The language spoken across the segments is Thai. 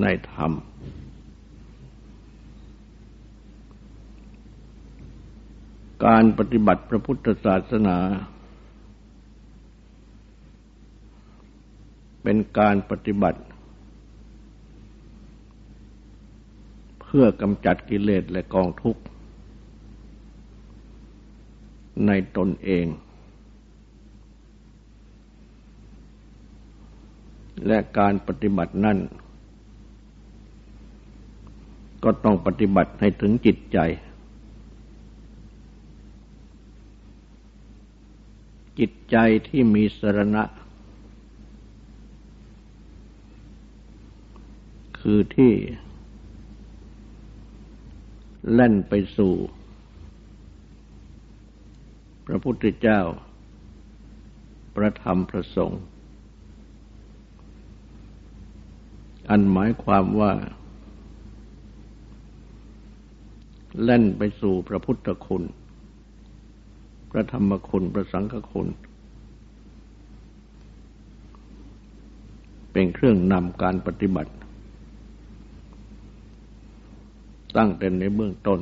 ในธรรม การปฏิบัติพระพุทธศาสนา เป็นการปฏิบัติ เพื่อกำจัดกิเลสและกองทุกข์ ในตนเองและการปฏิบัตินั้น ก็ต้องปฏิบัติให้ถึงจิตใจ จิตใจที่มีสรณะ คือที่เล่นไปสู่ พระพุทธเจ้าประธรรมประสงค์อันหมายความว่า แล่นไปสู่พระพุทธคุณ พระธรรมคุณ พระสังฆคุณ เป็นเครื่องนำการปฏิบัติ ตั้งแต่ในเบื้องต้น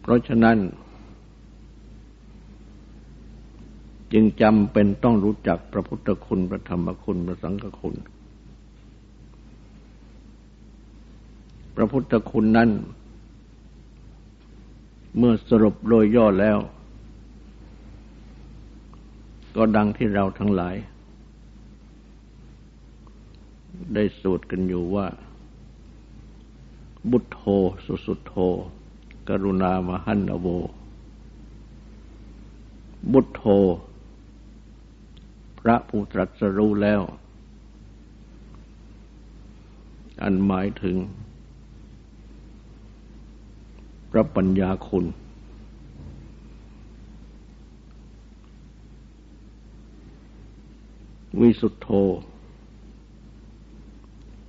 เพราะฉะนั้น จึงจำเป็นต้องรู้จักพระพุทธคุณ พระธรรมคุณ พระสังฆคุณ ระพุทธคุณนั้น เมื่อสรุปโดยย่อแล้ว ก็ดังที่เราทั้งหลาย ได้สูตรกันอยู่ว่า บุตโธสุสุโธ กรุณามหันโว บุตโธ พระผู้ตรัสรู้แล้ว อันหมายถึง พระปัญญาคุณ วิสุทธโธ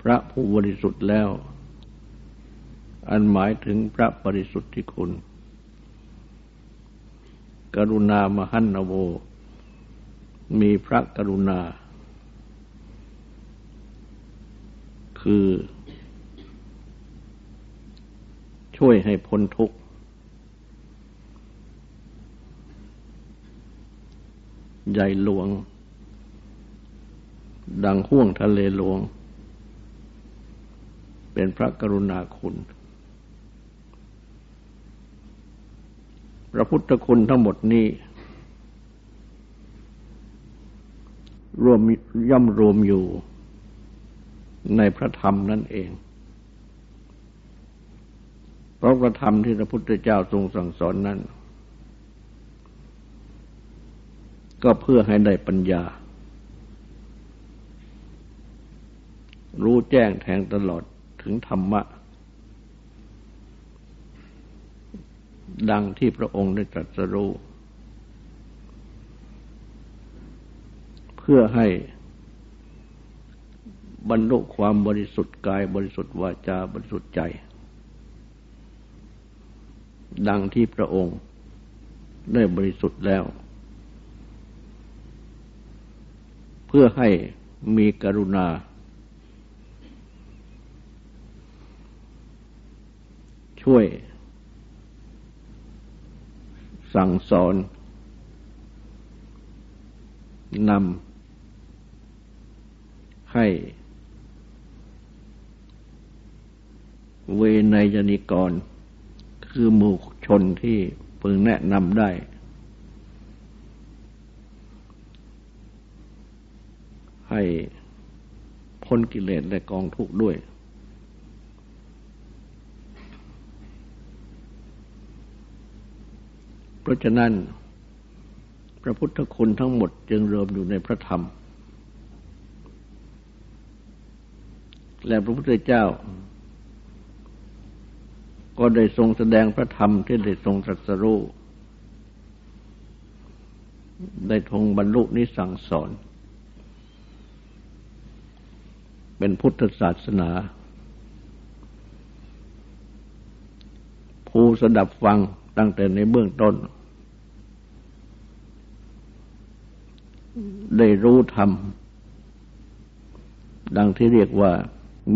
พระผู้บริสุทธิ์แล้ว อันหมายถึงพระบริสุทธิคุณ กรุณามหันนโว มีพระกรุณา คือ ช่วยให้พ้นทุกข์ ใหญ่หลวง ดังห่วงทะเลหลวง เป็นพระกรุณาคุณ พระพุทธคุณทั้งหมดนี้ รวมย่ำรวมอยู่ในพระธรรมนั่นเอง เพราะพระธรรมที่พระพุทธเจ้าทรงสั่งสอนนั้น ก็เพื่อให้ได้ปัญญา รู้แจ้งแทงตลอดถึงธรรมะ ดังที่พระองค์ได้ตรัสรู้ เพื่อให้บรรลุความบริสุทธิ์กายบริสุทธิ์วาจาบริสุทธิ์ใจ ดังที่พระองค์ได้บริสุทธิ์แล้ว เพื่อให้มีกรุณา ช่วย สั่งสอนนำให้เวนยนิกร คือหมู่ชนที่พึงแนะนำได้ ให้พ้นกิเลสและกองทุกข์ด้วย เพราะฉะนั้น พระพุทธคุณทั้งหมดจึงรวมอยู่ในพระธรรม และพระพุทธเจ้า ก็ได้ทรงแสดงพระธรรมที่ได้ทรงตรัสรู้ได้ทงบรรลุนิสั่งสอน เป็นพุทธศาสนา ผู้สดับฟังตั้งแต่ในเบื้องต้น ได้รู้ธรรม ดังที่เรียกว่า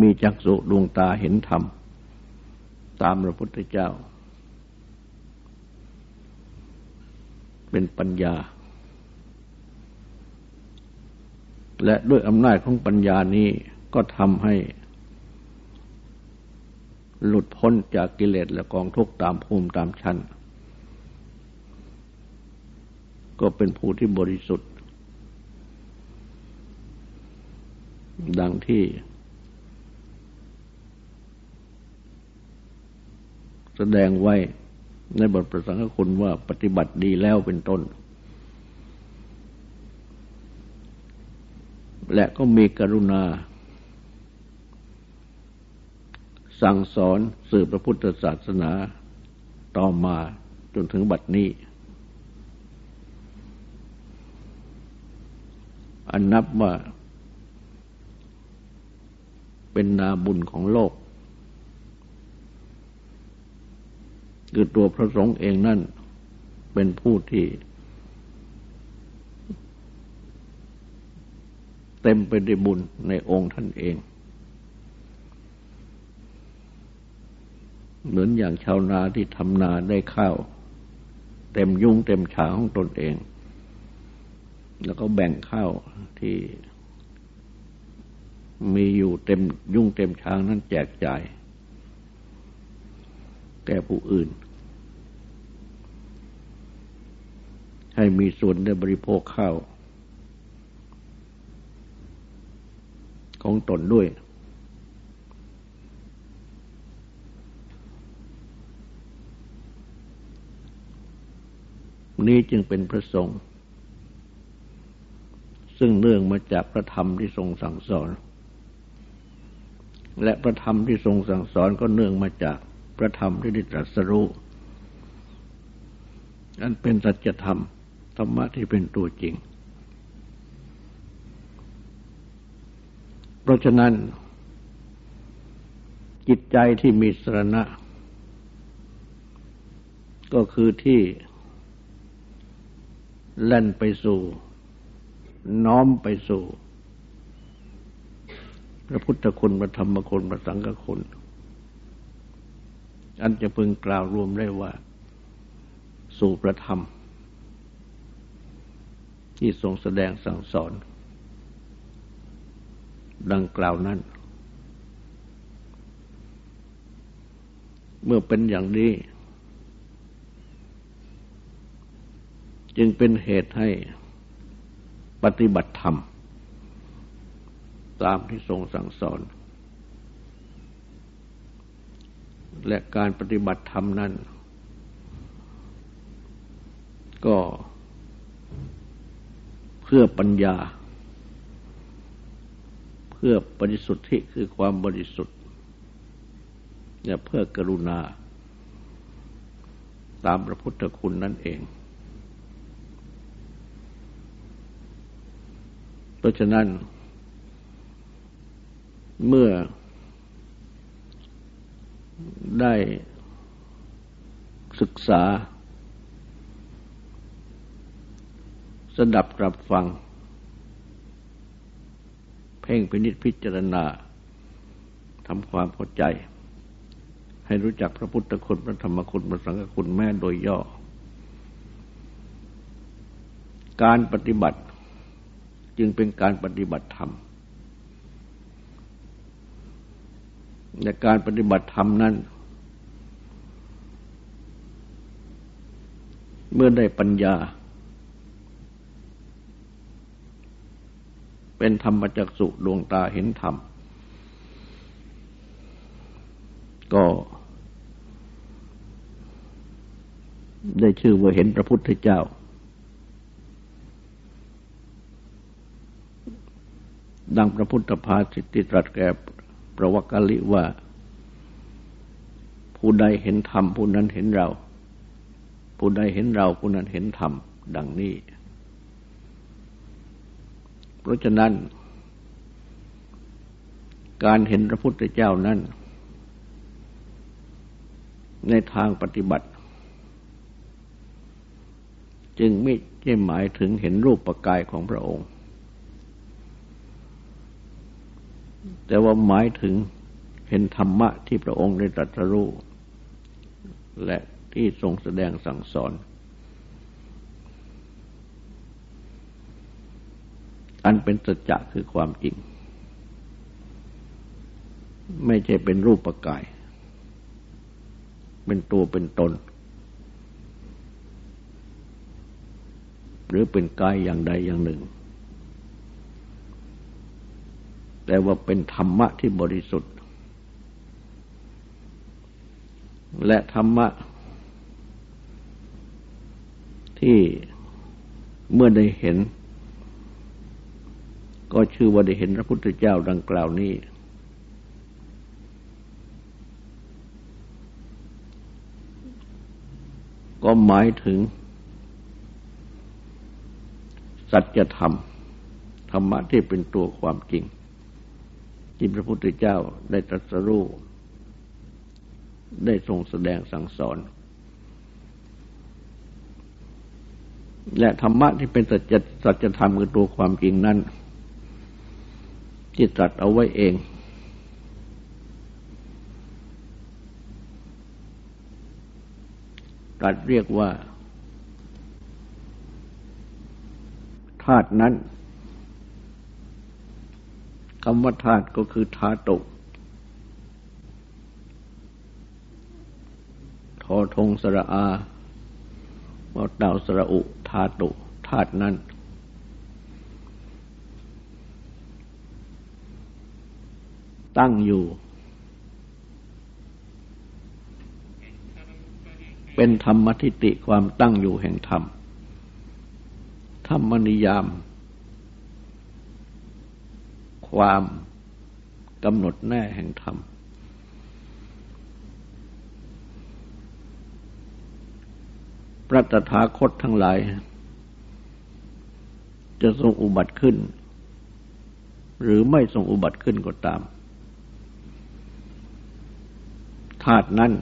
มีจักษุดวงตาเห็นธรรม ตามพระพุทธเจ้า เป็นปัญญา และด้วยอำนาจของปัญญานี้ก็ทำให้ หลุดพ้นจากกิเลสและกองทุกข์ตามภูมิตามชั้น ก็เป็นผู้ที่บริสุทธิ์ ดังที่ แสดงไว้ในบทประสังฆคุณว่าปฏิบัติดีแล้วเป็นต้น และก็มีกรุณา สั่งสอนสื่อพระพุทธศาสนาต่อมาจนถึงบัดนี้ อันนับว่าเป็นนาบุญของโลก คือตัวพระสงฆ์เองนั่น เป็นผู้ที่ เต็มไปด้วยบุญในองค์ท่านเอง เหมือนอย่างชาวนาที่ทำนาได้ข้าว เต็มยุ่งเต็มฉาของตนเอง แล้วก็แบ่งข้าวที่มีอยู่เต็มยุ่งเต็มช้างนั้นแจกจ่าย แก่ผู้อื่น ให้มีส่วนได้บริโภคข้าว ของตนด้วย นี้จึงเป็นพระสงฆ์ซึ่งเนื่องมาจากพระธรรมที่ทรงสั่งสอน และพระธรรมที่ทรงสั่งสอนก็เนื่องมาจากพระธรรมที่ได้ตรัสรู้อันเป็นสัจธรรม ธรรมะที่เป็นตัวจริง เพราะฉะนั้น จิตใจที่มีสรณะ ก็คือที่แล่นไปสู่ น้อมไปสู่ พระพุทธคุณพระธรรมคุณพระสังฆคุณ อันจะพึงกล่าวรวมได้ว่า สู่พระธรรม ที่ทรงแสดงสั่งสอน ดังกล่าวนั้น เมื่อเป็นอย่างนี้ จึงเป็นเหตุให้ปฏิบัติธรรม ตามที่ทรงสั่งสอน และการปฏิบัติธรรมนั้น ก็ เพื่อปัญญา เพื่อบริสุทธิคือความบริสุทธิ์และเพื่อกรุณา ตามพระพุทธคุณนั่นเอง เพราะฉะนั้น เมื่อได้ศึกษา สดับกลับฟัง เพ่งพินิจพิจารณาทำความเข้าใจ ให้รู้จักพระพุทธคุณพระธรรมคุณพระสังฆคุณแม่โดยย่อ การปฏิบัติจึงเป็นการปฏิบัติธรรมในการปฏิบัติธรรมนั้น เมื่อได้ปัญญา เป็นธรรมจักสุดวงตาเห็นธรรม ก็ได้ชื่อว่าเห็นพระพุทธเจ้า ดังพระพุทธภาสิติตรัสแก่พระวักกลิว่า ผู้ใดเห็นธรรมผู้นั้นเห็นเรา ผู้ใดเห็นเราผู้นั้นเห็นธรรมดังนี้ เพราะฉะนั้น การเห็นพระพุทธเจ้านั้น ในทางปฏิบัติ จึงไม่ใช่หมายถึงเห็นรูปประกายของพระองค์ แต่ว่าหมายถึงเห็นธรรมะที่พระองค์ได้ตรัสรู้และที่ทรงแสดงสั่งสอน อันเป็นสัจจะคือความจริง ไม่ใช่เป็นรูปประกาย เป็นตัวเป็นตน หรือเป็นกายอย่างใดอย่างหนึ่ง แต่ว่าเป็นธรรมะที่บริสุทธิ์ และธรรมะที่เมื่อได้เห็น ก็ชื่อว่าได้เห็นพระพุทธเจ้าดังกล่าวนี้ ก็หมายถึง สัจธรรม ธรรมะที่เป็นตัวความจริง ที่พระพุทธเจ้าได้ตรัสรู้ได้ทรงแสดงสั่งสอน และธรรมะที่เป็นสัจสจธรรมคือตัวความจริงนั้น ที่ตรัสเอาไว้เอง ตรัสเรียกว่าธาตุนั้นคำว่าธาตุก็คือธาตุทอทงสระอาว่าดาวสระอุธาตุธาตุนั้น ตั้งอยู่ เป็นธรรมทิติความตั้งอยู่แห่งธรรม ธรรมนิยาม ความกำหนดแน่แห่งธรรม พระตถาคตทั้งหลาย จะทรงอุบัติขึ้น หรือไม่ทรงอุบัติขึ้นก็ตาม ธาตุนั้น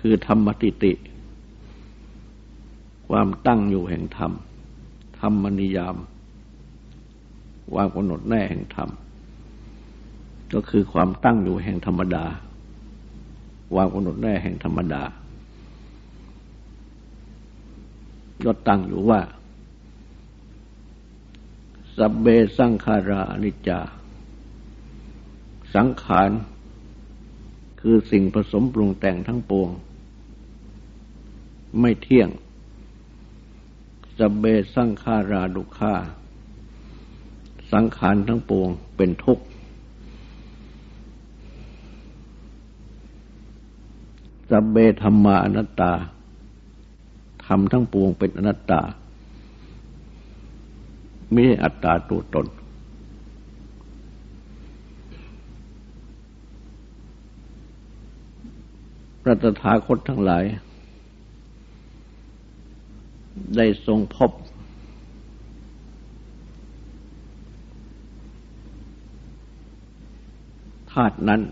คือธรรมติติ ความตั้งอยู่แห่งธรรม ธรรมนิยามวางกำหนดแน่แห่งธรรม ก็คือความตั้งอยู่แห่งธรรมดาวางกำหนดแน่แห่งธรรมดาก็ตั้งอยู่ว่าสับเบสังขาราอนิจจา สังขาร คือสิ่งผสมปรุงแต่งทั้งปวง ไม่เที่ยงสับเบสังขาราดุขาสังขารทั้งปวงเป็นทุกข์สัเบธรรมาอนัตตาทำทั้งปวงเป็นอนัตตา ไม่ใช่อัตตาตัวตน ระตถาคตทั้งหลาย ได้ทรงพบ ธาตุนั้น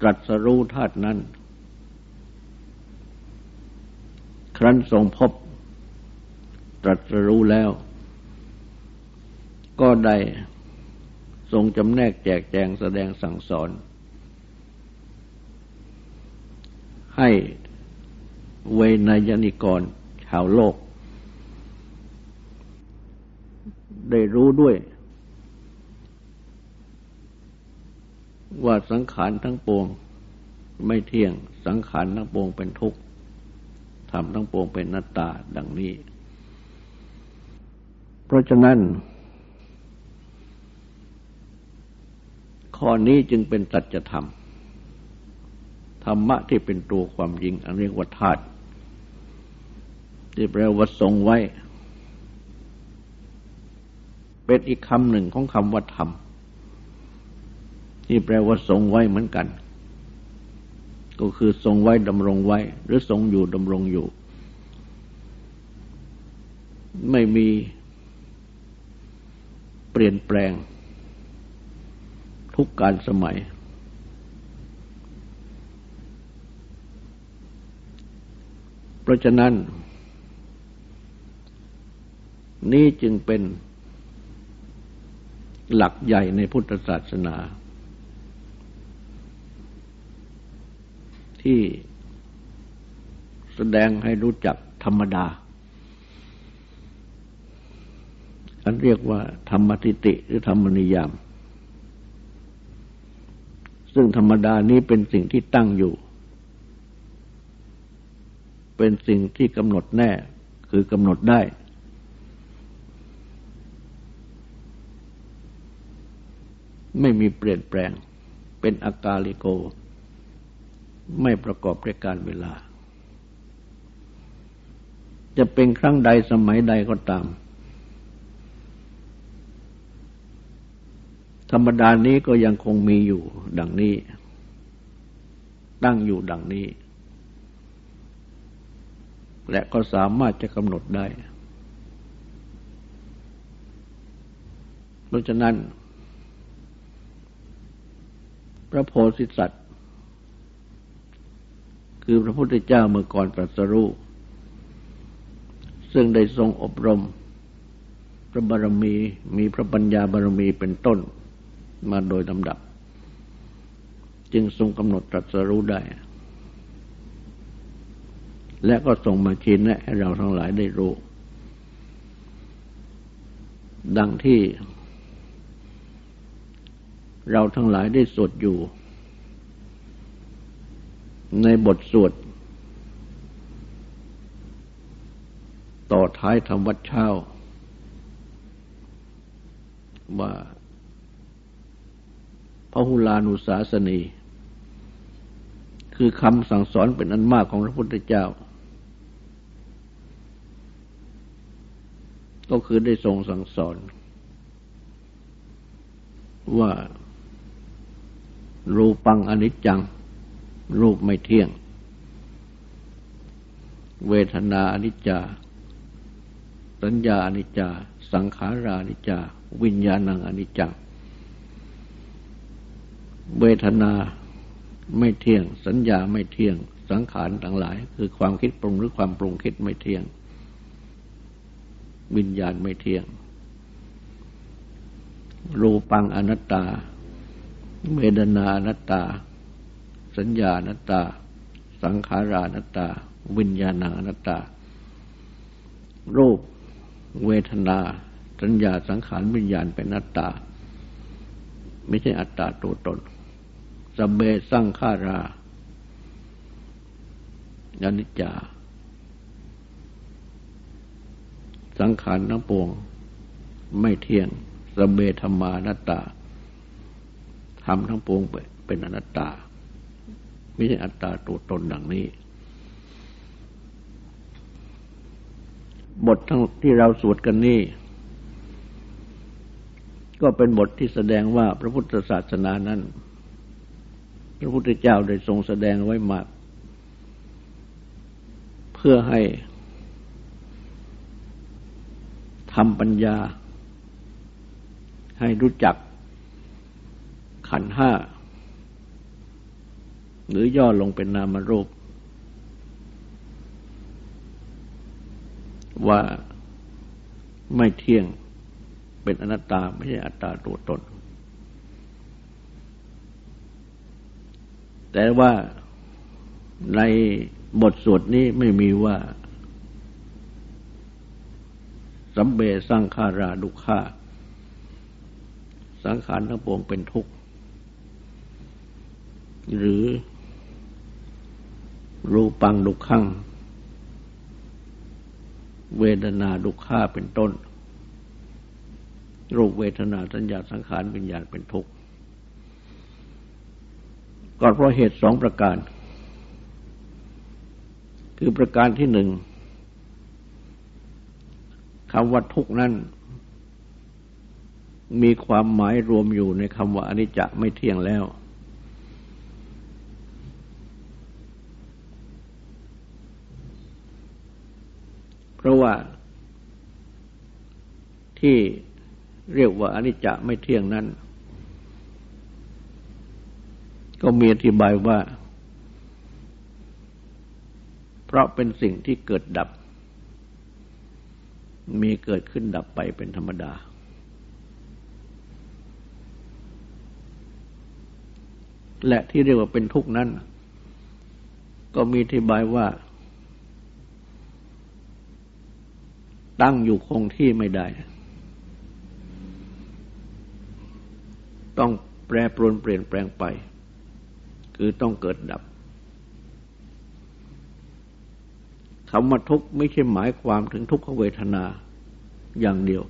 ตรัสรู้ธาตุนั้น ครั้นทรงพบ ตรัสรู้แล้ว ก็ได้ทรงจำแนกแจกแจงแสดงสั่งสอน ให้เวนยนิกรชาวโลก ได้รู้ด้วย ว่าสังขารทั้งปวงไม่เที่ยงสังขารทั้งปวงเป็นทุกข์ทำทั้งปวงเป็นนัตตาดังนี้ เพราะฉะนั้น ข้อนี้จึงเป็นสัจธรรม รรมะที่เป็นตัวความจริง อันเรียกว่าธาตุที่แปลว่าทรงไว้ เป็นอีกคำหนึ่งของคำว่าธรรมที่แปลว่าทรงไว้เหมือนกัน ก็คือทรงไว้ดำรงไว้ หรือทรงอยู่ดำรงอยู่ ไม่มีเปลี่ยนแปลง ทุกการสมัย เพ ราะฉะนั้น นี่จึงเป็นหลักใหญ่ในพุทธศาสนา ที่แสดงให้รู้จักธรรมดา อันเรียกว่าธรรมติติหรือธรรมนิยาม ซึ่งธรรมดานี้เป็นสิ่งที่ตั้งอยู่ เป็นสิ่งที่กำหนดแน่ คือกำหนดได้ ไม่มีเปลี่ยนแปลง เป็นอากาลิโก ไม่ประกอบด้วยการเวลา จะเป็นครั้งใดสมัยใดก็ตาม ธรรมดานี้ก็ยังคงมีอยู่ดังนี้ ตั้งอยู่ดังนี้ และก็สามารถจะกำหนดได้ เพราะฉะนั้น พระโพธิสัตว์ คือพระพุทธเจ้าเมื่อก่อนตรัสรู้ซึ่งได้ทรงอบรม พระบารมีมีพระปัญญาบารมีเป็นต้นมาโดยลำดับ จึงทรงกำหนดตรัสรู้ได้ และก็ทรงมาชี้แนะให้เราทั้งหลายได้รู้ ดังที่ เราทั้งหลายได้สวดอยู่ ในบทสวดต่อท้ายธรรมวัดเช้า ว่าพระหุลานุสาสนี คือคำสั่งสอนเป็นอันมากของพระพุทธเจ้า ก็คือได้ทรงสั่งสอน ว่ารูปังอนิจจัง รูปไม่เที่ยง เวทนาอนิจจา สัญญาอนิจจา สังขารานิจจา วิญญาณังอนิจจัง เวทนาไม่เที่ยง สัญญาไม่เที่ยง สังขารทั้งหลาย คือความคิดปรุงหรือความปรุงคิดไม่เที่ยง วิญญาณไม่เที่ยง รูปังอนัตตา เวทนาอนัตตา สัญญานัตตา สังขารานัตตา วิญญาณอนัตตา รูป เวทนา สัญญาสังขารวิญญาณเป็นนัตตา ไม่ใช่อัตตาตัวตนสเบสังขาราอนิจจา สังขารทั้งปวง ไม่เที่ยงสเบธรรมานัตตาทำทั้งปวงเป็นอนัตตา ไม่ใช่อัตตาตัวตนดังนี้ บททั้งที่เราสวดกันนี้ก็เป็นบทที่แสดงว่าพระพุทธศาสนานั้น พระพุทธเจ้าได้ทรงแสดงไว้มาก เพื่อให้ทำปัญญา ให้รู้จักขันห้า หรือย่อลงเป็นนามรูป ว่าไม่เที่ยงเป็นอนัตตาไม่ใช่อัตตาตัวตน แต่ว่าในบทสวดนี้ไม่มีว่า สัมเบสร้างขาราดุขาสังขารทั้งปวงเป็นทุกข์ หรือ รูปังดุขัง เวทนาดุข้าเป็นต้น รูปเวทนาสัญญาสังขารวิญญาณเป็นทุกข์ก็เพราะเหตุสองประการ คือประการที่หนึ่ง คำว่าทุกนั้น มีความหมายรวมอยู่ในคำว่าอนิจจะไม่เที่ยงแล้ว เพราะว่าที่เรียกว่าอนิจจะไม่เที่ยงนั้น ก็มีอธิบายว่า เพราะเป็นสิ่งที่เกิดดับ มีเกิดขึ้นดับไปเป็นธรรมดา และที่เรียกว่าเป็นทุกข์นั้น ก็มีอธิบายว่า ตั้งอยู่คงที่ไม่ได้ ต้องแปรปรวนเปลี่ยนแปลงไป คือต้องเกิดดับ คำว่าทุกข์ไม่ใช่หมายความถึงทุกขเวทนาอย่างเดียว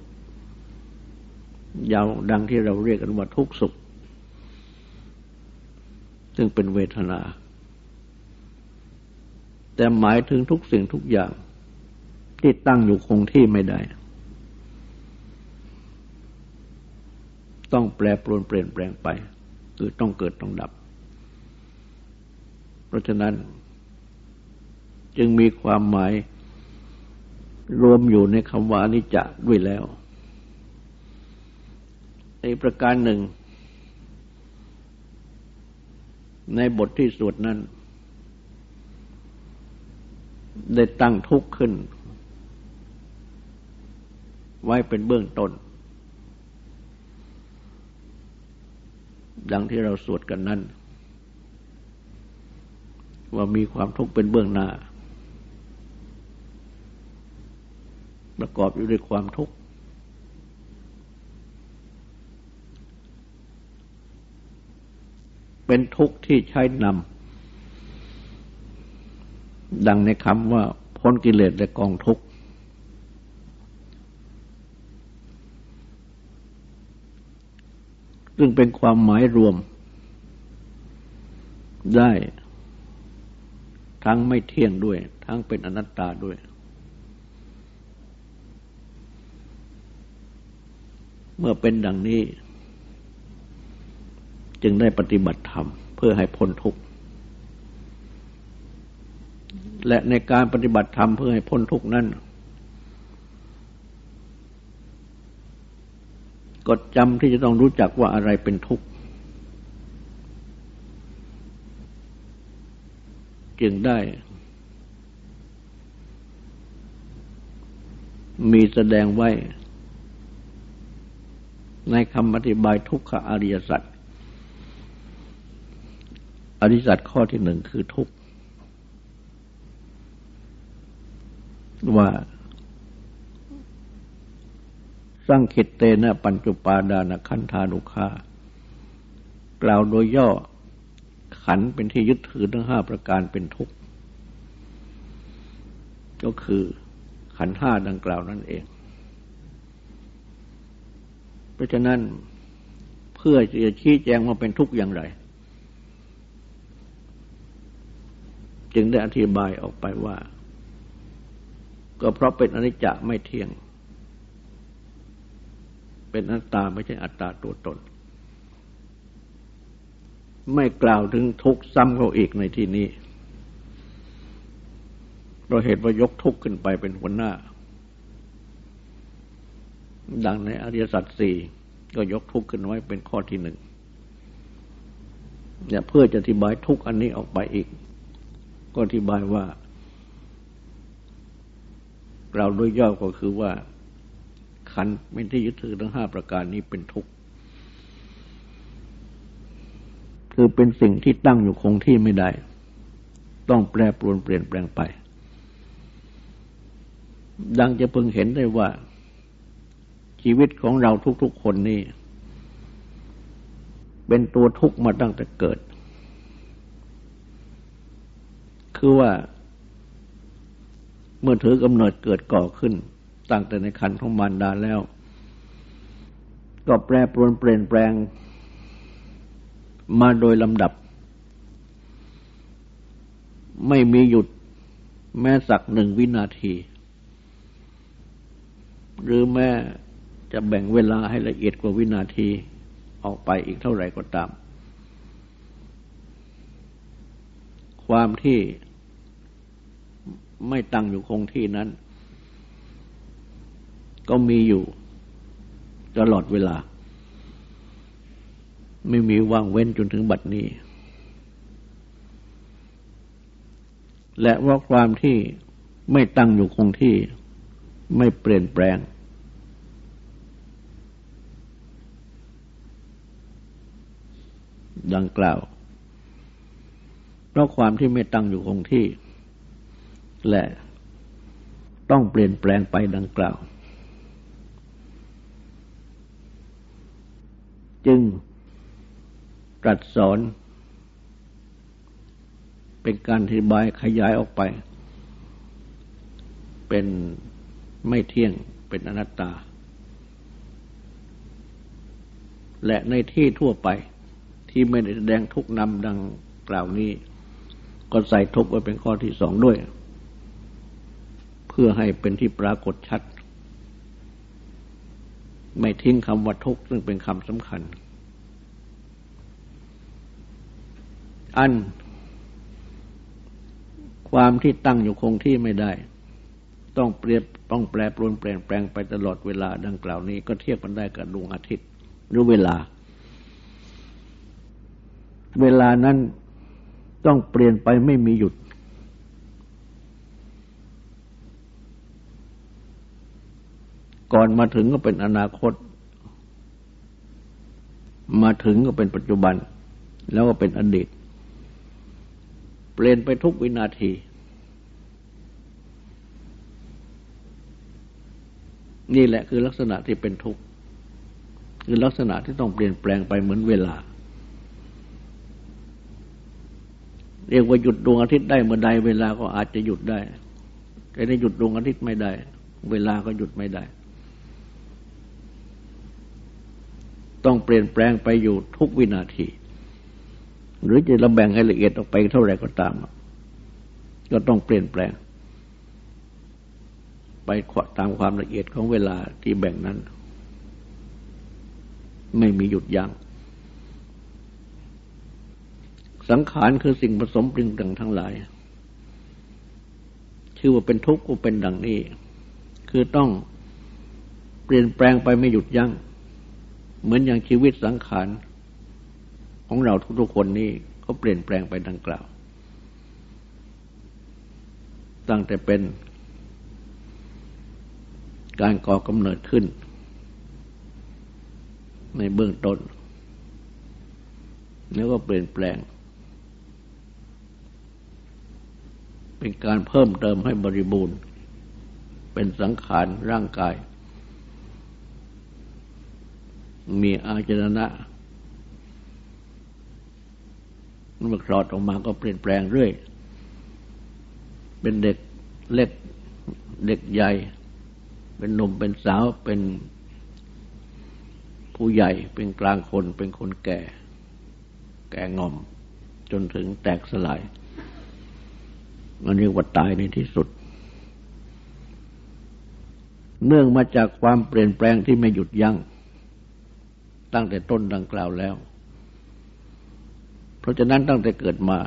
ยาวดังที่เราเรียกกันว่าทุกข์สุข ซึ่งเป็นเวทนา แต่หมายถึงทุกสิ่งทุกอย่างที่ตั้งอยู่คงที่ไม่ได้ ต้องแปรปรวนเปลี่ยนแปลงไป คือต้องเกิดต้องดับ เพราะฉะนั้น จึงมีความหมายรวมอยู่ในคำว่านิจจะด้วยแล้วในประการหนึ่ง ในบทที่สวดนั้น ได้ตั้งทุกข์ขึ้น ไว้เป็นเบื้องต้น ดังที่เราสวดกันนั้น ว่ามีความทุกข์เป็นเบื้องหน้า ประกอบอยู่ด้วยความทุกข์ เป็นทุกข์ที่ใช้นำดังในคำว่าพ้นกิเลสและกองทุกข์ ซึ่งเป็นความหมายรวมได้ ทั้งไม่เที่ยงด้วย ทั้งเป็นอนัตตาด้วย เมื่อเป็นดังนี้ จึงได้ปฏิบัติธรรมเพื่อให้พ้นทุกข์ และในการปฏิบัติธรรมเพื่อให้พ้นทุกข์นั้นก็จำที่จะต้องรู้จักว่าอะไรเป็นทุกข์ จึงได้ มีแสดงไว้ ในคำอธิบายทุกขอริยสัจอริยสัจข้อที่หนึ่งคือทุกข์ว่าสร้างขิตเตนะปัญจุปาดานขันธานุคากล่าวโดยย่อขันเป็นที่ยึดถือทั้งห้าประการเป็นทุกข์ ก็คือขันห้าดังกล่าวนั่นเอง ราะฉะนั้นเพื่อจะชี้แจงว่าเป็นทุกข์อย่างไร จึงได้อธิบายออกไปว่า ก็เพราะเป็นอนิจจะไม่เที่ยง เป็นอัตตาไม่ใช่อัตตาตัวตน ไม่กล่าวถึงทุกข์ซ้ำเขาอีกในที่นี้เราเหตุว่ายกทุกข์ขึ้นไปเป็นหัวหน้า ดังในอริยสัจสี่ก็ยกทุกข์ขึ้นไว้เป็นข้อที่หนึ่งเนี่ยเพื่อจะอธิบายทุกข์อันนี้ออกไปอีก ก็อธิบายว่า เราโดยย่อก็คือว่า ขันเป็นที่ยึดถือทั้งห้าประการนี้เป็นทุกข์คือเป็นสิ่งที่ตั้งอยู่คงที่ไม่ได้ ต้องแปรปรวนเปลี่ยนแปลงไป ดังจะพึงเห็นได้ว่า ชีวิตของเราทุกๆคนนี่ เป็นตัวทุกข์มาตั้งแต่เกิด คือว่า เมื่อถือกำเนิดเกิดก่อขึ้น ตั้งแต่ในคันของมารดาแล้ว ก็แปรปรวนเปลี่ยนแปลง มาโดยลำดับ ไม่มีหยุดแม้สักหนึ่งวินาที หรือแม้ จะแบ่งเวลาให้ละเอียดกว่าวินาทีออกไปอีกเท่าไหร่ก็ตาม ความที่ไม่ตั้งอยู่คงที่นั้น ก็มีอยู่ตลอดเวลา ไม่มีว่างเว้นจนถึงบัดนี้ และว่าความที่ไม่ตั้งอยู่คงที่ ไม่เปลี่ยนแปลง ดังกล่าว เพราะความที่ไม่ตั้งอยู่คงที่ และต้องเปลี่ยนแปลงไปดังกล่าว จึงตรัสสอน เป็นการอธิบายขยายออกไป เป็นไม่เที่ยงเป็นอนัตตา และในที่ทั่วไป ที่ไม่ได้แสดงทุกนำดังกล่าวนี้ ก็ใส่ทุกไว้เป็นข้อที่สองด้วย เพื่อให้เป็นที่ปรากฏชัด ไม่ทิ้งคำว่าทุกซึ่งเป็นคำสำคัญ อัน ความที่ตั้งอยู่คงที่ไม่ได้ ต้องเปรียบต้องแปรปรวนเปลี่ยนแปลงไปตลอดเวลาดังกล่าวนี้ ก็เทียบกันได้กับดวงอาทิตย์หรือเวลา เวลานั้นต้องเปลี่ยนไปไม่มีหยุด ก่อนมาถึงก็เป็นอนาคต มาถึงก็เป็นปัจจุบัน แล้วก็เป็นอดีต เปลี่ยนไปทุกวินาที นี่แหละคือลักษณะที่เป็นทุกข์คือลักษณะที่ต้องเปลี่ยนแปลงไปเหมือนเวลา เรียกว่าหยุดดวงอาทิตย์ได้เมื่อใดเวลาก็อาจจะหยุดได้แต่ถ้าหยุดดวงอาทิตย์ไม่ได้ เวลาก็หยุดไม่ได้ ต้องเปลี่ยนแปลงไปอยู่ทุกวินาที หรือจะระแบ่งให้ละเอียดออกไปเท่าไหร่ก็ตาม ก็ต้องเปลี่ยนแปลง ไปตามความละเอียดของเวลาที่แบ่งนั้น ไม่มีหยุดยัง้ง สังขารคือสิ่งผสมปรุงแต่งทั้งหลาย ชื่อว่าเป็นทุกข์ก็เป็นดังนี้ คือต้องเปลี่ยนแปลงไปไม่หยุดยัง้ง เหมือนอย่างชีวิตสังขารของเราทุกๆคนนี้ก็เปลี่ยนแปลงไปดังกล่าว ตั้งแต่เป็นการก่อกำเนิดขึ้น ในเบื้องต้น แล้วก็เปลี่ยนแปลง เป็นการเพิ่มเติมให้บริบูรณ์ เป็นสังขารร่างกาย มีอาจรณะเมื่อคลอดออกมาก็เปลี่ยนแปลงเรื่อย เป็นเด็กเล็กเด็กใหญ่ เป็นหนุ่มเป็นสาวเป็นผู้ใหญ่เป็นกลางคนเป็นคนแก่ แก่งอม จนถึงแตกสลาย มันเรียกว่าตายในที่สุด เนื่องมาจากความเปลี่ยนแปลงที่ไม่หยุดยัง้งตั้งแต่ต้นดังกล่าวแล้ว เพราะฉะนั้นตั้งแต่เกิดมา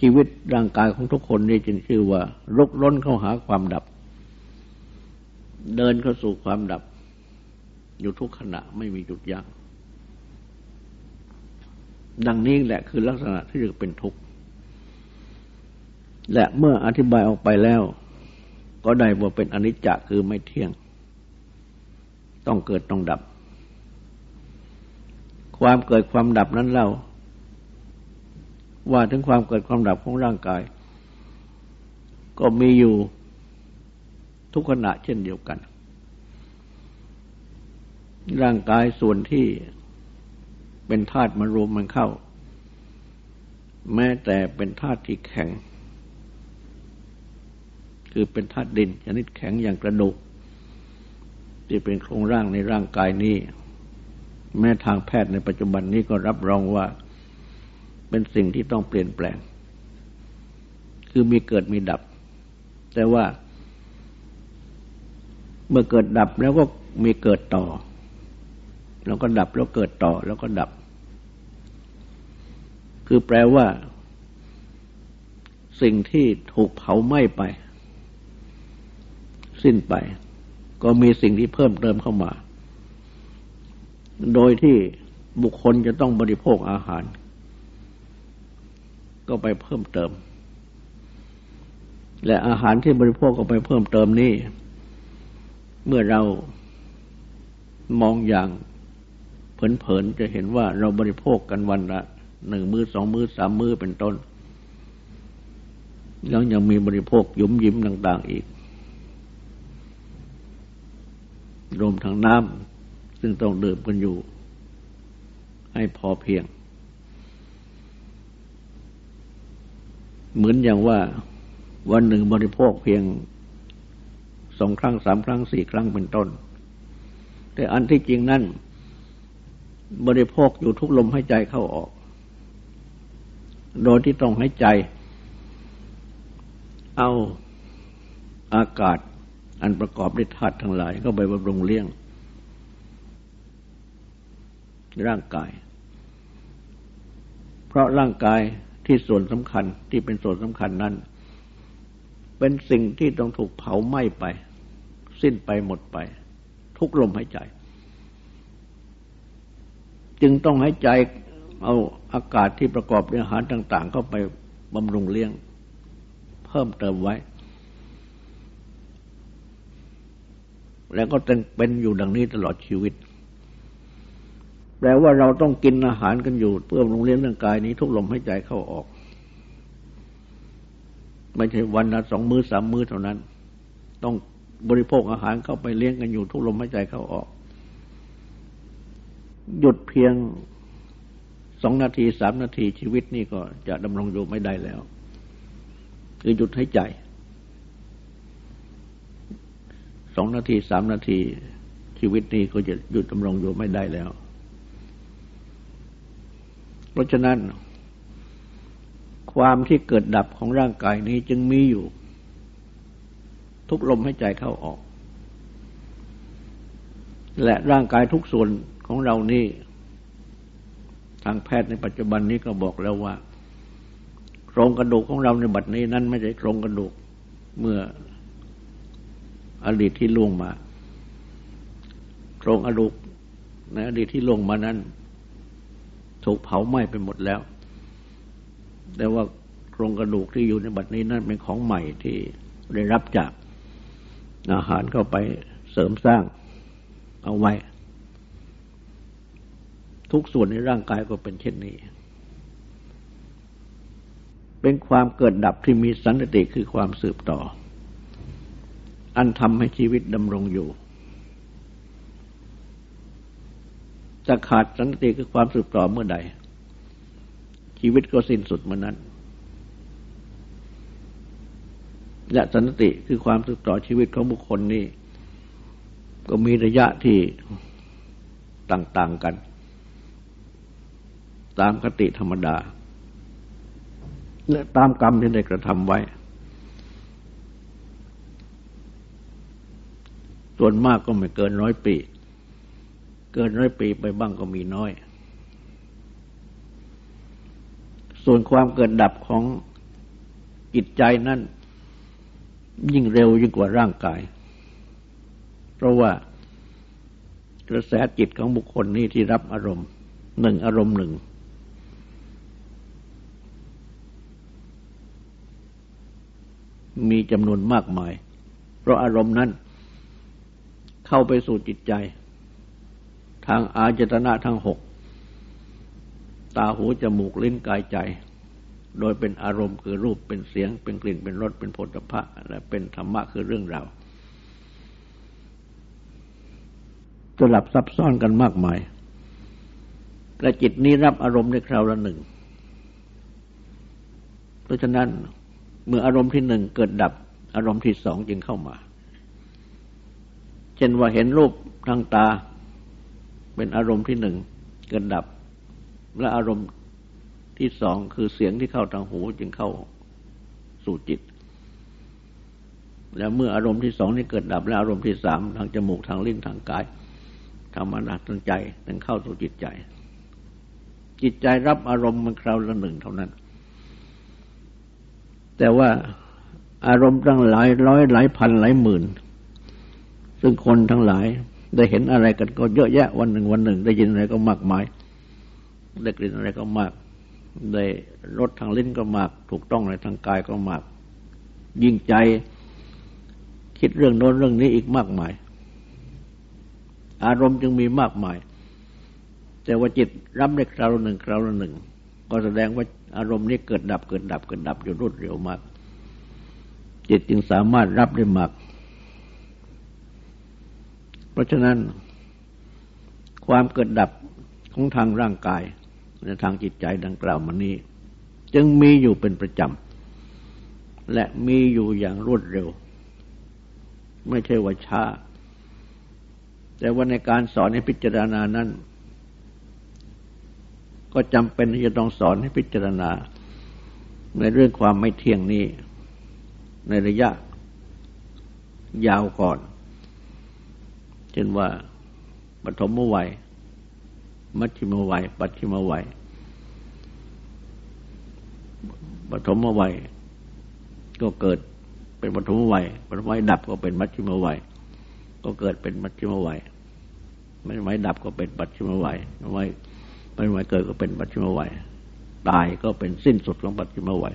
ชีวิตร่างกายของทุกคนนี่จึงชื่อว่าลุกล้นเข้าหาความดับ เดินเข้าสู่ความดับ อยู่ทุกขณะไม่มีหยุดยัง้งดังนี้แหละคือลักษณะที่เรียกเป็นทุกข์ และเมื่ออธิบายออกไปแล้ว ก็ได้ว่าเป็นอนิจจคือไม่เที่ยง ต้องเกิดต้องดับ ความเกิดความดับนั้นเล่า ว่าถึงความเกิดความดับของร่างกาย ก็มีอยู่ทุกขณะเช่นเดียวกัน ร่างกายส่วนที่เป็นธาตุมารวมมันเข้า แม้แต่เป็นธาตุที่แข็ง คือเป็นธาตุดินชนิดแข็งอย่างกระดูกที่เป็นโครงร่างในร่างกายนี้ แม้ทางแพทย์ในปัจจุบันนี้ก็รับรองว่าเป็นสิ่งที่ต้องเปลี่ยนแปลง คือมีเกิดมีดับ แต่ว่า เมื่อเกิดดับแล้วก็มีเกิดต่อ แล้วก็ดับแล้วเกิดต่อแล้วก็ดับ คือแปลว่า สิ่งที่ถูกเผาไหม้ไป สิ้นไป ก็มีสิ่งที่เพิ่มเติมเข้ามา โดยที่บุคคลจะต้องบริโภคอาหาร ก็ไปเพิ่มเติม และอาหารที่บริโภคก็ไปเพิ่มเติมนี่เมื่อเรามองอย่างเผินๆจะเห็นว่าเราบริโภคกันวันละหนึ่งมือสองมือสามมื้อเป็นต้น แล้วยังมีบริโภคยุ่มยิ้มต่าง ๆ อีก รวมทั้งน้ำซึ่งต้องดื่มกันอยู่ ให้พอเพียง เหมือนอย่างว่าวันหนึ่งบริโภคเพียงสองครั้งสามครั้งสี่ครั้งเป็นต้น แต่อันที่จริงนั่น บริโภคอยู่ทุกลมหายใจเข้าออก โดยที่ต้องให้ใจ เอาอากาศ อันประกอบด้วยธาตุทั้งหลายเข้าไปบำรุงเลี้ยง ร่างกาย เพราะร่างกายที่ส่วนสำคัญที่เป็นส่วนสำคัญนั้น เป็นสิ่งที่ต้องถูกเผาไหม้ไป สิ้นไปหมดไป ทุกลมหายใจ จึงต้องหายใจเอาอากาศที่ประกอบด้วยอาหารต่าง ๆ เข้าไปบำรุงเลี้ยง เพิ่มเติมไว้ แล้วก็เป็นอยู่ดังนี้ตลอดชีวิต แปลว่าเราต้องกินอาหารกันอยู่ เพื่อลงเลี้ยงร่างกายนี้ทุกลมหายใจเข้าออก ไม่ใช่วันละสองมือ้อสามมื้อเท่านั้น ต้องบริโภคอาหารเข้าไปเลี้ยงกันอยู่ทุกลมหายใจเข้าออก หยุดเพียงสองนาทีสามนาทีชีวิตนี่ก็จะดำรงอยู่ไม่ได้แล้ว คือหยุดให้ใจ สองนาทีสามนาที ชีวิตนี้ก็จะหยุดดำรงอยู่ไม่ได้แล้ว เพราะฉะนั้น ความที่เกิดดับของร่างกายนี้จึงมีอยู่ ทุกลมให้ใจเข้าออก และร่างกายทุกส่วนของเรานี่ ทางแพทย์ในปัจจุบันนี้ก็บอกแล้วว่าโครงกระดูกของเราในบัดนี้นั้นไม่ใช่โครงกระดูกเมื่อ อดีตที่ล่วงมาโครงกระดูกในอดีตที่ล่วงมานั้น ถูกเผาไหม้ไปหมดแล้ว แต่ว่าโครงกระดูกที่อยู่ในบัดนี้นั่นเป็นของใหม่ที่ได้รับจากอาหารเข้าไปเสริมสร้างเอาไว้ ทุกส่วนในร่างกายก็เป็นเช่นนี้ เป็นความเกิดดับที่มีสันติคือความสืบต่อ อันทำให้ชีวิตดำรงอยู่จะขาดสันติคือความสืบต่อเมื่อใด ชีวิตก็สิ้นสุดเมื่อนั้น และสันติคือความสืบต่อชีวิตของบุคคลนี้ ก็มีระยะที่ต่างๆกัน ตามคติธรรมดา และตามกรรมที่ได้กระทำไว้ ส่วนมากก็ไม่เกินร้อยปี เกินร้อยปีไปบ้างก็มีน้อย ส่วนความเกิดดับของจิตใจนั้น ยิ่งเร็วยิ่งกว่าร่างกาย เพราะว่ากระแสจิตของบุคคลนี้ที่รับอารมณ์หนึ่งอารมณ์หนึ่ง มีจำนวนมากมาย เพราะอารมณ์นั้น เข้าไปสู่จิตใจ ทางอาจตนะทั้งหก ตาหูจมูกลิ้นกายใจ โดยเป็นอารมณ์คือรูปเป็นเสียง เป็นกลิ่นเป็นรสเป็นผลพะและเป็นธรรมะคือเรื่องราวสลับซับซ้อนกันมากมาย และจิตนี้รับอารมณ์ในคราวละหนึ่ง เพราะฉะนั้นเมื่ออารมณ์ที่หนึ่งเกิดดับอารมณ์ที่สองจึงเข้ามา เช่นว่าเห็นรูปทางตา เป็นอารมณ์ที่หนึ่งเกิดดับ และอารมณ์ที่สองคือเสียงที่เข้าทางหูจึงเข้าสู่จิต แล้วเมื่ออารมณ์ที่สองนี้เกิดดับ และอารมณ์ที่สามทางจมูกทางลิ้นทางกายทางมนาทางใจถึงเข้าสู่จิตใจ จิตใจรับอารมณ์มันคราวละหนึ่งเท่านั้น แต่ว่าอารมณ์ตั้งหลายร้อยหลายพันหลายหมื่น ซึ่งคนทั้งหลายได้เห็นอะไรกันก็เยอะแยะวันหนึ่งวันหนึ่ง ได้ยินอะไรก็มากมาย ได้กลิ่นอะไรก็มาก ได้รสทางลิ้นก็มาก ถูกต้องในทางกายก็มาก ยิ่งใจคิดเรื่องโน้นเรื่องนี้อีกมากมาย อารมณ์จึงมีมากมาย แต่ว่าจิตรับได้คราวหนึ่งคราวหนึ่ง ก็แสดงว่าอารมณ์นี้เกิดดับเกิดดับเกิดดับอยู่รวดเร็วมาก จิตจึงสามารถรับได้มาก ราะฉะนั้น ความเกิดดับของทางร่างกายในทางจิตใจดังกล่าวมานี้ จึงมีอยู่เป็นประจำ และมีอยู่อย่างรวดเร็ว ไม่ใช่ว่าช้า แต่ว่าในการสอนให้พิจารณานั้น ก็จำเป็นที่จะต้องสอนให้พิจารณา ในเรื่องความไม่เที่ยงนี้ ในระยะยาวก่อน ช่นว่าปฐมวัย มัชฌิมวัย ปัจฉิมวัยปฐมวัย ก็เกิดเป็นปฐมวัยปฐมวัยดับก็เป็นมัชฌิมวัย ก็เกิดเป็นมัชฌิมวัยไม่ไว้ดับก็เป็นปัจฉิมวัยไม่ไว้ไม่ไว้เกิดก็เป็นปัจฉิมวัยตายก็เป็นสิ้นสุดของปัจฉิมวัย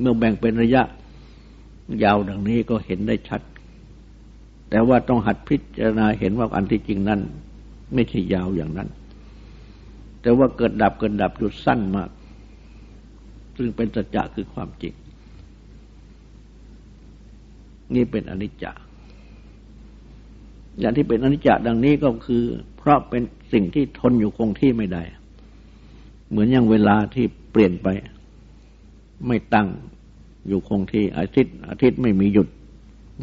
เมื่อแบ่งเป็นระยะยาวดังนี้ก็เห็นได้ชัด แต่ว่าต้องหัดพิจารณาเห็นว่าอันที่จริงนั้น ไม่ใช่ยาวอย่างนั้น แต่ว่าเกิดดับเกิดดับอยู่สั้นมาก ซึ่งเป็นสัจจะคือความจริง นี่เป็นอนิจจอย่างที่เป็นอนิจจาดังนี้ก็คือ เพราะเป็นสิ่งที่ทนอยู่คงที่ไม่ได้ เหมือนอย่างเวลาที่เปลี่ยนไป ไม่ตั้งอยู่คงที่อาทิตย์อาทิตย์ไม่มีหยุด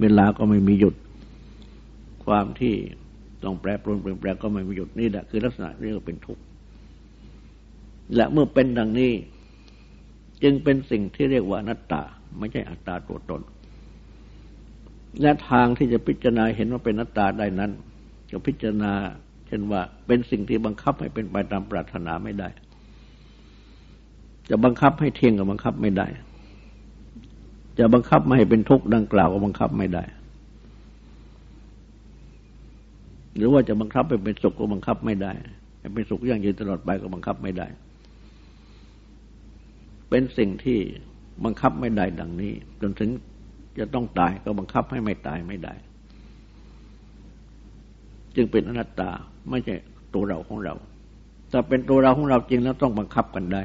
เวลาก็ไม่มีหยุด ความที่ต้องแปรปรวนเปลี่ยนแปลงก็ไม่มีหยุดนี่แหละคือลักษณะนี้ก็เป็นทุกข์และเมื่อเป็นดังนี้ จึงเป็นสิ่งที่เรียกว่านัตตา ไม่ใช่อัตตาตัวตน และทางที่จะพิจารณาเห็นว่าเป็นนัตตาได้นั้น ก็พิจารณา เช่นว่าเป็นสิ่งที่บังคับให้เป็นไปตามปรารถนาไม่ได้ จะบังคับให้เที่ยงก็บังคับไม่ได้ จะบังคับไม่ให้เป็นทุกข์ดังกล่าวก็บังคับไม่ได้ หรือว่าจะบังคับไปเป็นสุขก็บังคับไม่ได้เป็นสุขอย่างยืนตลอดไปก็บังคับไม่ได้ เป็นสิ่งที่บังคับไม่ได้ดังนี้ จนถึงจะต้องตายก็บังคับให้ไม่ตายไม่ได้ จึงเป็นอนัตตาไม่ใช่ตัวเราของเราแต่เป็นตัวเราของเราจริงแล้วต้องบังคับกันได้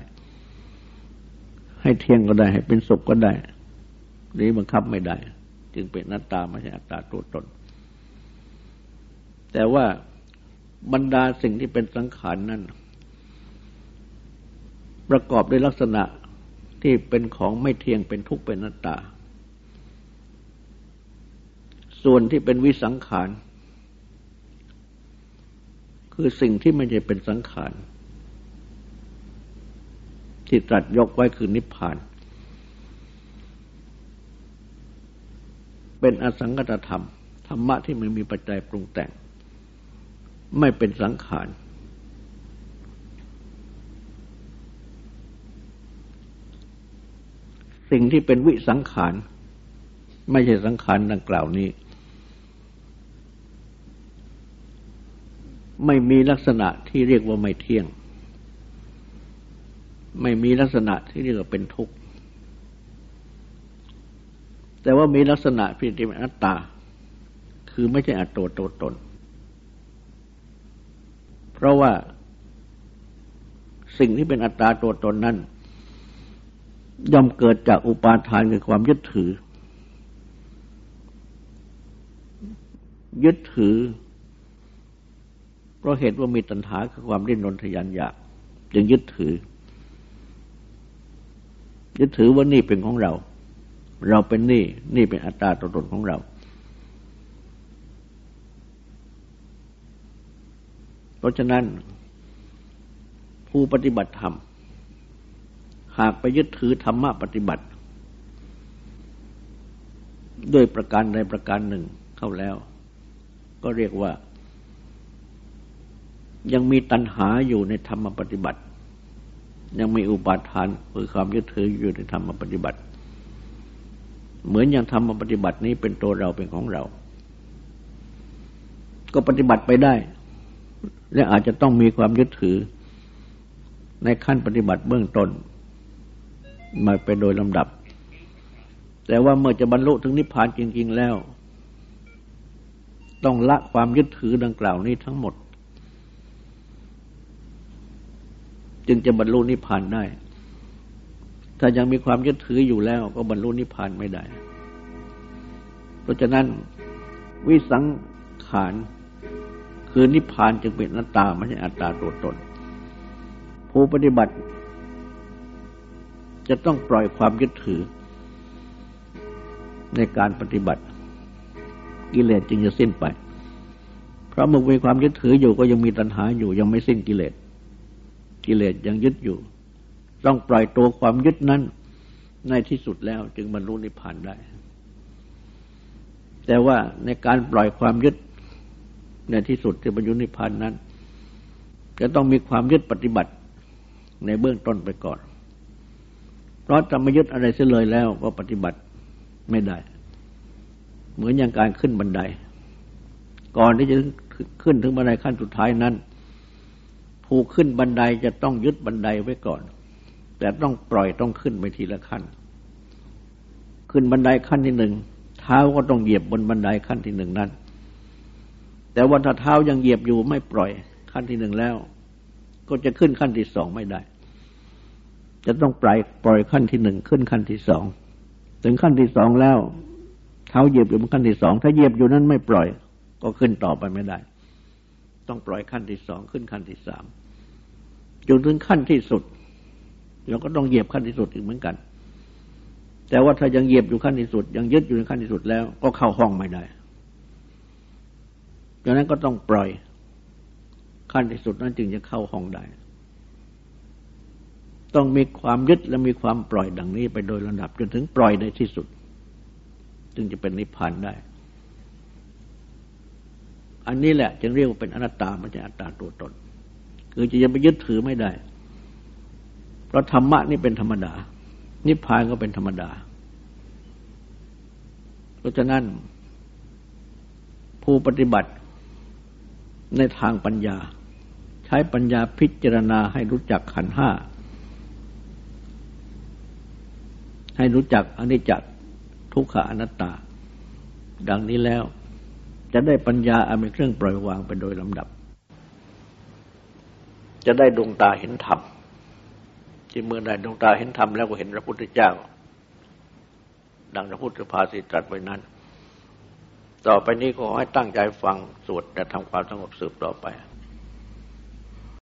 ให้เที่ยงก็ได้ ให้เป็นสุขก็ได้นี้บังคับไม่ได้ จึงเป็นอนัตตาไม่ใช่อัตตาตัวตน แต่ว่าบรรดาสิ่งที่เป็นสังขารนั้นประกอบด้วยลักษณะที่เป็นของไม่เที่ยงเป็นทุกข์เป็นนัตตา ส่วนที่เป็นวิสังขาร คือสิ่งที่ไม่ใช่เป็นสังขาร ที่ตรัสยกไว้คือนิพพาน เป็นอสังกตธรรม ธรรมะที่ไม่มีปัจจัยปรุงแต่ง ไม่เป็นสังขาร สิ่งที่เป็นวิสังขาร ไม่ใช่สังขารดังกล่าวนี้ ไม่มีลักษณะที่เรียกว่าไม่เที่ยง ไม่มีลักษณะที่เรียกว่าเป็นทุกข์ แต่ว่ามีลักษณะที่เป็นอัตตา คือไม่ใช่อัตโตโตตน เพราะว่าสิ่งที่เป็นอัตตาตัวตนนั้น ย่อมเกิดจากอุปาทานคือความยึดถือ ยึดถือ เพราะเหตุว่ามีตัณหาคือความดิ้นรนทยานอยากจึงยึดถือ ยึดถือว่านี่เป็นของเรา เราเป็นนี่ นี่เป็นอัตตาตัวตนของเรา เพราะฉะนั้น ผู้ปฏิบัติธรรม หากไปยึดถือธรรมะปฏิบัติ ด้วยประการใดประการหนึ่งเข้าแล้ว ก็เรียกว่า ยังมีตัณหาอยู่ในธรรมปฏิบัติ ยังมีอุปาทานคือความยึดถืออยู่ในธรรมปฏิบัติ เหมือนอย่างธรรมปฏิบัตินี้เป็นตัวเราเป็นของเรา ก็ปฏิบัติไปได้ และอาจจะต้องมีความยึดถือ ในขั้นปฏิบัติเบื้องต้น มาไปโดยลำดับ แต่ว่าเมื่อจะบรรลุถึงนิพพานจริง ๆแล้ว ต้องละความยึดถือดังกล่าวนี้ทั้งหมด จึงจะบรรลุนิพพานได้ ถ้ายังมีความยึดถืออยู่แล้ว ก็บรรลุนิพพานไม่ได้ เพราะฉะนั้นวิสังขาร คือนิพพานจึงเป็นนัตตาไม่ใช่อัตตาตัวตน ผู้ปฏิบัติ จะต้องปล่อยความยึดถือ ในการปฏิบัติ กิเลสจึงจะสิ้นไป เพราะมื่อมีความยึดถืออยู่ก็ยังมีตัณหาอยู่ ยังไม่สิ้นกิเลส กิเลสยังยึดอยู่ ต้องปล่อยตัวความยึดนั้น ในที่สุดแล้วจึงบรรลุนิพพานได้ แต่ว่าในการปล่อยความยึด ในที่สุดที่บรรลุนิพพานนั้น จะต้องมีความยึดปฏิบัติในเบื้องต้นไปก่อน เพราะจะไม่ยึดอะไรเสียเลยแล้วก็ปฏิบัติไม่ได้ เหมือนอย่างการขึ้นบันได ก่อนที่จะขึ้นถึงบันไดขั้นสุดท้ายนั้น ผู้ขึ้นบันไดจะต้องยึดบันไดไว้ก่อน แต่ต้องปล่อยต้องขึ้นไปทีละขั้น ขึ้นบันไดขั้นที่หนึ่งเท้าก็ต้องเหยียบบนบันไดขั้นที่หนึ่งนั้น แต่ว่าถ้าเท้ายังเหยียบอยู่ไม่ปล่อยขั้นที่หนึ่งแล้ว ก็จะขึ้นขั้นที่สองไม่ได้ จะต้องปล่อยปล่อยขั้นที่หนึ่งขึ้นขั้นที่สองถึงขั้นที่สองแล้ว เท้าเหยียบอยู่บนขั้นที่สองถ้าเหยียบอยู่นั้นไม่ปล่อย ก็ขึ้นต่อไปไม่ได้ ต้องปล่อยขั้นที่สองขึ้นขั้นที่สามจนถึงขั้นที่สุดเราก็ต้องเหยียบขั้นที่สุดอีกเหมือนกัน แต่ว่าถ้ายังเหยียบอยู่ขั้นที่สุด ยังยึดอยู่ในขั้นที่สุดแล้ว ก็เข้าห้องไม่ได้ ดังนั้นก็ต้องปล่อย ขั้นที่สุดนั้นจึงจะเข้าห้องได้ ต้องมีความยึดและมีความปล่อยดังนี้ไปโดยลำดับ จนถึงปล่อยในที่สุด จึงจะเป็นนิพพานได้ อันนี้แหละ จึงเรียกว่าเป็นอนัตตาไม่ใช่อัตตาตัวตน คือจะยังไปยึดถือไม่ได้ เพราะธรรมะนี่เป็นธรรมดา นิพพานก็เป็นธรรมดา เพราะฉะนั้นผู้ปฏิบัติ ในทางปัญญา ใช้ปัญญาพิจารณาให้รู้จักขันห้า ให้รู้จักอนิจจทุกขอนัตตา ดังนี้แล้วจะได้ปัญญาอันเป็นเครื่องปล่อยวางไปโดยลำดับ จะได้ดวงตาเห็นธรรมที่เมื่อได้ดวงตาเห็นธรรมแล้วก็เห็นพระพุทธเจ้า ดังพระพุทธภาษิตตรัสไว้นั้น ต่อไปนี้ก็ขอให้ตั้งใจฟังสวดและทำความสงบสืบต่อไป